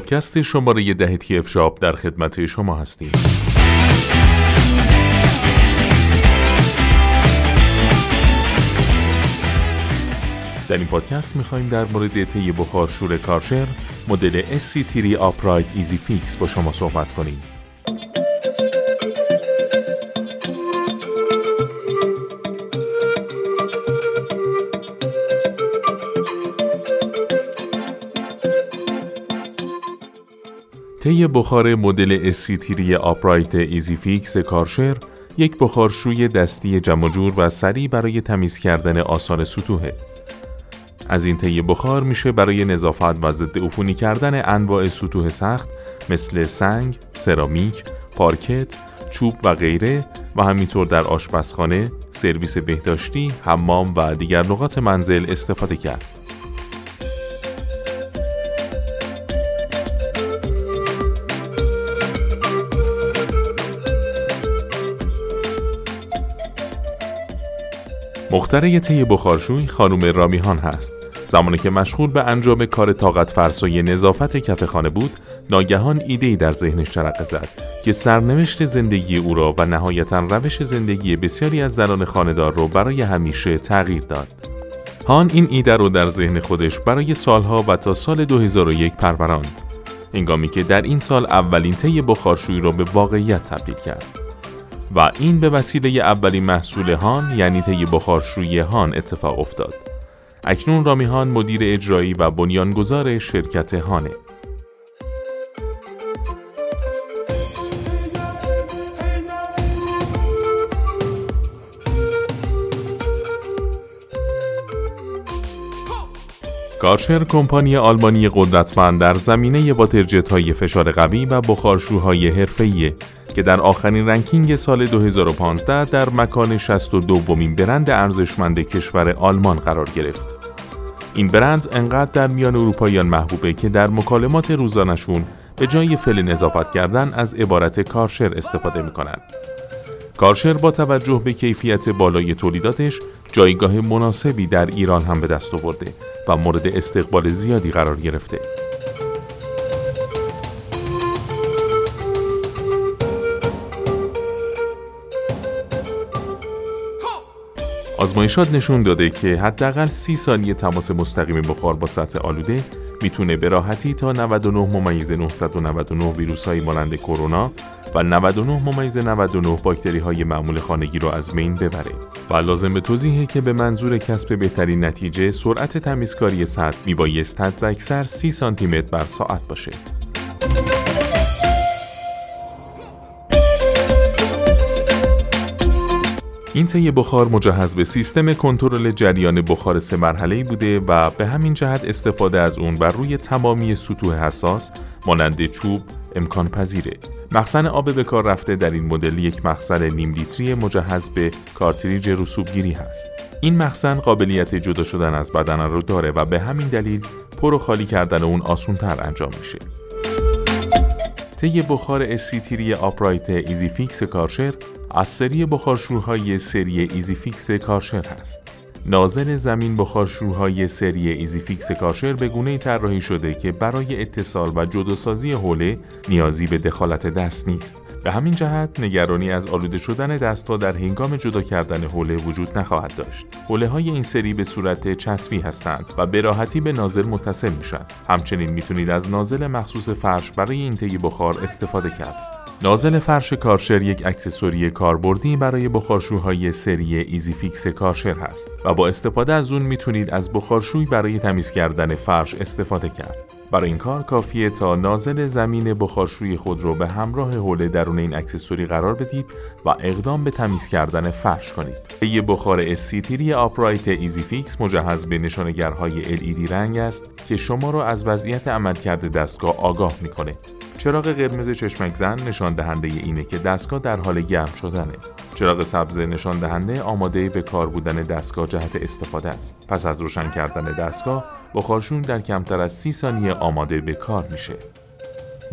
پادکست شماره ده تی در خدمت شما هستیم در این پادکست می‌خوایم در مورد طی بخارشور کارشر مدل SC3 Upright Easy Fix با شما صحبت کنیم. طی بخار مدل SC3 Upright Easy Fix کارشر یک بخارشوی دستی جمع و سریع برای تمیز کردن آسان سطوحه. از این طی بخار میشه برای نظافت و ضد عفونی کردن انواع سطوح سخت مثل سنگ، سرامیک، پارکت، چوب و غیره و همینطور در آشپزخانه، سرویس بهداشتی، حمام و دیگر نقاط منزل استفاده کرد. مختره طی بخارشوی خانم رامیهان هست. زمانی که مشغول به انجام کار طاقت فرسای نظافت کف خانه بود، ناگهان ایده در ذهنش جرقه زد که سرنوشت زندگی او را و نهایتا روش زندگی بسیاری از زنان خانهدار را برای همیشه تغییر داد. هان این ایده رو در ذهن خودش برای سالها و تا سال 2001 پروراند. انگامی که در این سال اولین طی بخارشویی را به واقعیت تبدیل کرد. و این به وسیله اولین محصول هان یعنی طی بخارشویی هان اتفاق افتاد. اکنون رامیهان مدیر اجرایی و بنیانگذار شرکت هانه. کارشر کمپانی آلمانی قدرتمند در زمینه واترجت های فشار قوی و بخارشوهای حرفه‌ایه که در آخرین رنکینگ سال 2015 در مکان 62 دومین برند ارزشمند کشور آلمان قرار گرفت. این برند انقدر در میان اروپاییان محبوبه که در مکالمات روزانشون به جای فل نظافت کردن از عبارت کارشر استفاده می‌کنند. کارشر با توجه به کیفیت بالای تولیداتش جایگاه مناسبی در ایران هم به دست آورده و مورد استقبال زیادی قرار گرفته. آزمایشات نشون داده که حداقل 30 ثانیه تماس مستقیم بخار با سطح آلوده می‌تونه به راحتی تا 99 ممیز 999 ویروس های مانند کرونا و 99 ممیز 99 باکتری های معمول خانگی رو از بین ببره. و لازم به توضیحه که به منظور کسب بهترین نتیجه سرعت تمیزکاری سطح میبایست حد اکثر 30 سانتی متر بر ساعت باشه. این تی بخار مجهز به سیستم کنترل جریان بخار سه مرحله‌ای بوده و به همین جهت استفاده از اون بر روی تمامی سطوح حساس مانند چوب امکان پذیره. مخزن آب به کار رفته در این مدل یک مخزن نیم لیتری مجهز به کارتریج رسوبگیری هست. این مخزن قابلیت جدا شدن از بدنه رو داره و به همین دلیل پر و خالی کردن اون آسونتر انجام میشه. تی بخار SC3 Upright EasyFix کارشر از سری بخارشورهای سری EasyFix کارشر هست. نازل زمین بخارشورهای سری EasyFix کارشر به گونه طراحی شده که برای اتصال و جداسازی حوله نیازی به دخالت دست نیست. به همین جهت نگرانی از آلوده شدن دستها در هنگام جدا کردن حوله وجود نخواهد داشت. حوله های این سری به صورت چسبی هستند و به راحتی به نازل متصل میشن. همچنین می‌تونید از نازل مخصوص فرش برای این بخار استفاده کرد. نازل فرش کارشر یک accessory کاربردی برای بخارشوهای سری EasyFix کارشر هست و با استفاده از اون می‌تونید از بخارشوی برای تمیز کردن فرش استفاده کرد. برای این کار کافیه تا نازل زمین بخارشوی خود رو به همراه حوله درون این accessory قرار بدید و اقدام به تمیز کردن فرش کنید. تی بخار SC3 Upright EasyFix مجهز به نشانگرهای LED رنگ است که شما را از وضعیت عملکرد دستگاه آگاه می‌کنه. چراغ قرمز چشمک زن نشان دهنده اینه که دستگاه در حال گرم شدنه. چراغ سبز نشان دهنده آماده به کار بودن دستگاه جهت استفاده است. پس از روشن کردن دستگاه، بخارشون در کمتر از سی ثانیه آماده به کار میشه.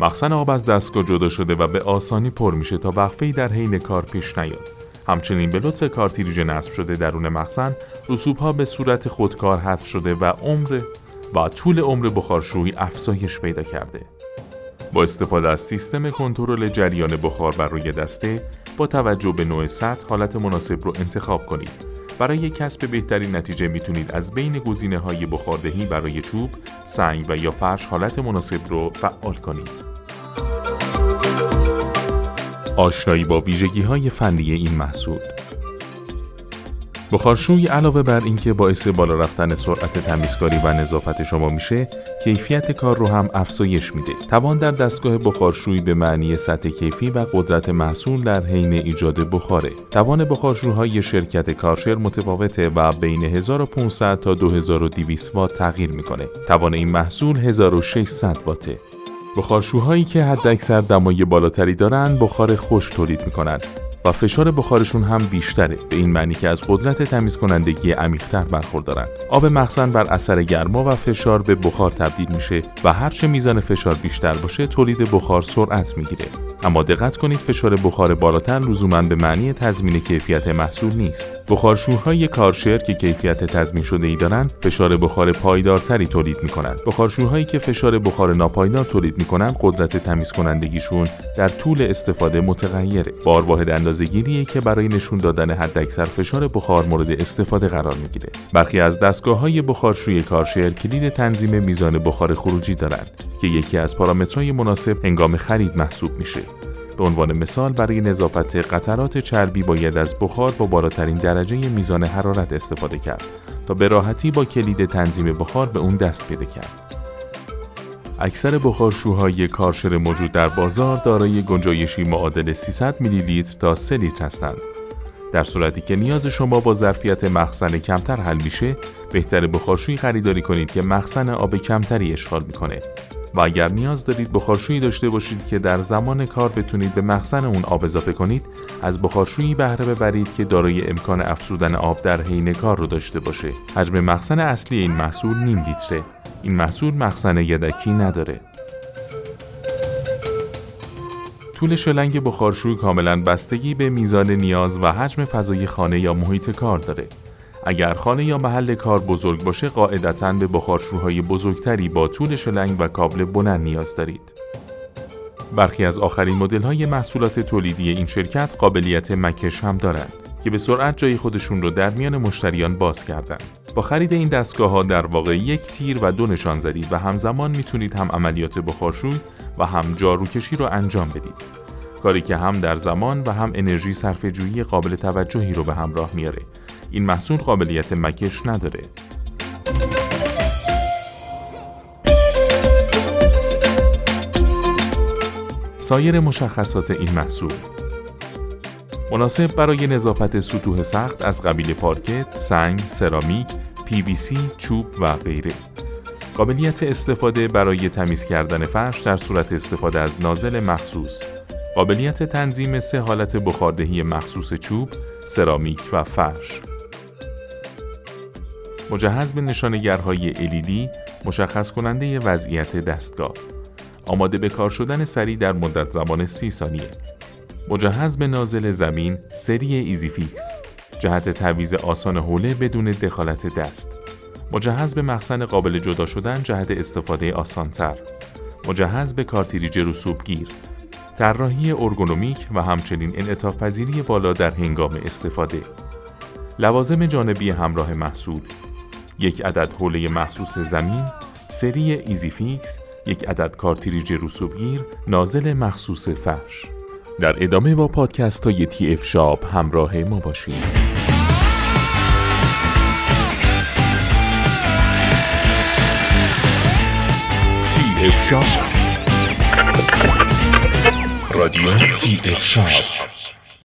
مخزن آب از دستگاه جدا شده و به آسانی پر میشه تا وقفه در حین کار پیش نیاد. همچنین به لطف کارتیریج نصب شده درون مخزن، رسوب ها به صورت خودکار حذف شده و عمر و طول عمر بخارشویی افزایش پیدا کرده. با استفاده از سیستم کنترل جریان بخار بر روی دسته با توجه به نوع سطح حالت مناسب رو انتخاب کنید. برای کسب بهترین نتیجه می‌تونید از بین گزینه های بخاردهی برای چوب، سنگ و یا فرش حالت مناسب رو فعال کنید. آشنایی با ویژگی های فنی این محصول بخارشوی علاوه بر اینکه باعث بالا رفتن سرعت تمیزکاری و نظافت شما میشه کیفیت کار رو هم افزایش میده. توان در دستگاه بخارشویی به معنی سطح کیفی و قدرت محصول در حین ایجاد بخاره. توان بخارشوهای شرکت کارشر متفاوته و بین 1500 تا 2200 وات تغییر می‌کنه. توان این محصول 1600 واته. بخارشوهایی که حداکثر دمای بالاتری دارند بخار خوش تولید می‌کنند فشار بخارشون هم بیشتره. به این معنی که از قدرت تمیز کنندگی عمیقتر برخوردارن. آب مخزن بر اثر گرما و فشار به بخار تبدیل میشه و هرچه میزان فشار بیشتر باشه تولید بخار سرعت می‌گیره. اما دقت کنید فشار بخار بالاتر لزوما به معنی تضمین کیفیت محصول نیست. بخارشوهای کارشر که کیفیت تضمین شده ای دارند فشار بخار پایدارتری تولید می کنند بخارشوهایی که فشار بخار ناپایدار تولید می کنند قدرت تمیز کنندگیشون در طول استفاده متغیره. بار واحد اندازه‌گیریه که برای نشون دادن حداکثر فشار بخار مورد استفاده قرار می‌گیره. برخی از دستگاه های بخارشوی کارشر کلید تنظیم میزان بخار خروجی دارند که یکی از پارامترهای مناسب هنگام خرید محسوب میشه. به عنوان مثال برای نظافت قطرات چربی باید از بخار با بالاترین درجه میزان حرارت استفاده کرد تا به راحتی با کلید تنظیم بخار به اون دست پیدا کرد. اکثر بخارشوهای کارشر موجود در بازار دارای گنجایشی معادل 300 میلی لیتر تا 3 لیتر هستند. در صورتی که نیاز شما با ظرفیت مخزن کمتر حل میشه، بهتر بخارشویی خریداری کنید که مخزن آب کمتری اشغال می‌کنه و اگر نیاز دارید بخارشویی داشته باشید که در زمان کار بتونید به مخزن اون آب اضافه کنید از بخارشویی بهره ببرید که دارای امکان افزودن آب در حین کار رو داشته باشه. حجم مخزن اصلی این محصول نیم لیتره. این محصول مخزن یدکی نداره. طول شلنگ بخارشوی کاملا بستگی به میزان نیاز و حجم فضای خانه یا محیط کار داره. اگر خانه یا محل کار بزرگ باشه قاعدتا به بخارشوهای بزرگتری با طول شلنگ و کابل بلند نیاز دارید. برخی از آخرین مدل های محصولات تولیدی این شرکت قابلیت مکش هم دارند که به سرعت جای خودشون رو در میان مشتریان باز کردن. با خرید این دستگاه ها در واقع یک تیر و دو نشان زدید و همزمان می‌تونید هم عملیات بخارشوی و هم جاروکشی رو انجام بدید. کاری که هم در زمان و هم انرژی صرف جویی قابل توجهی رو به همراه میاره این محصول قابلیت مکش نداره سایر مشخصات این محصول مناسب برای نظافت سطوح سخت از قبیل پارکت، سنگ، سرامیک، سی، چوب و غیره. قابلیت استفاده برای تمیز کردن فرش در صورت استفاده از نازل مخصوص. قابلیت تنظیم سه حالت بخاردهی مخصوص چوب، سرامیک و فرش. مجهز به نشانگرهای LED مشخص کننده وضعیت دستگاه. آماده به کار شدن سریع در مدت زمان 30 ثانیه. مجهز به نازل زمین سری EasyFix جهت تعویض آسان حوله بدون دخالت دست. مجهز به مخزن قابل جدا شدن جهت استفاده آسانتر. مجهز به کارتریج رسوبگیر. طراحی ارگونومیک و همچنین انعطاف پذیری بالا در هنگام استفاده. لوازم جانبی همراه محصول. یک عدد حوله مخصوص زمین، سری EasyFix، یک عدد کارتریج رسوبگیر، نازل مخصوص فرش. در ادامه با پادکست های TF Shop همراه ما باشید. F Shop رادیو TF Shop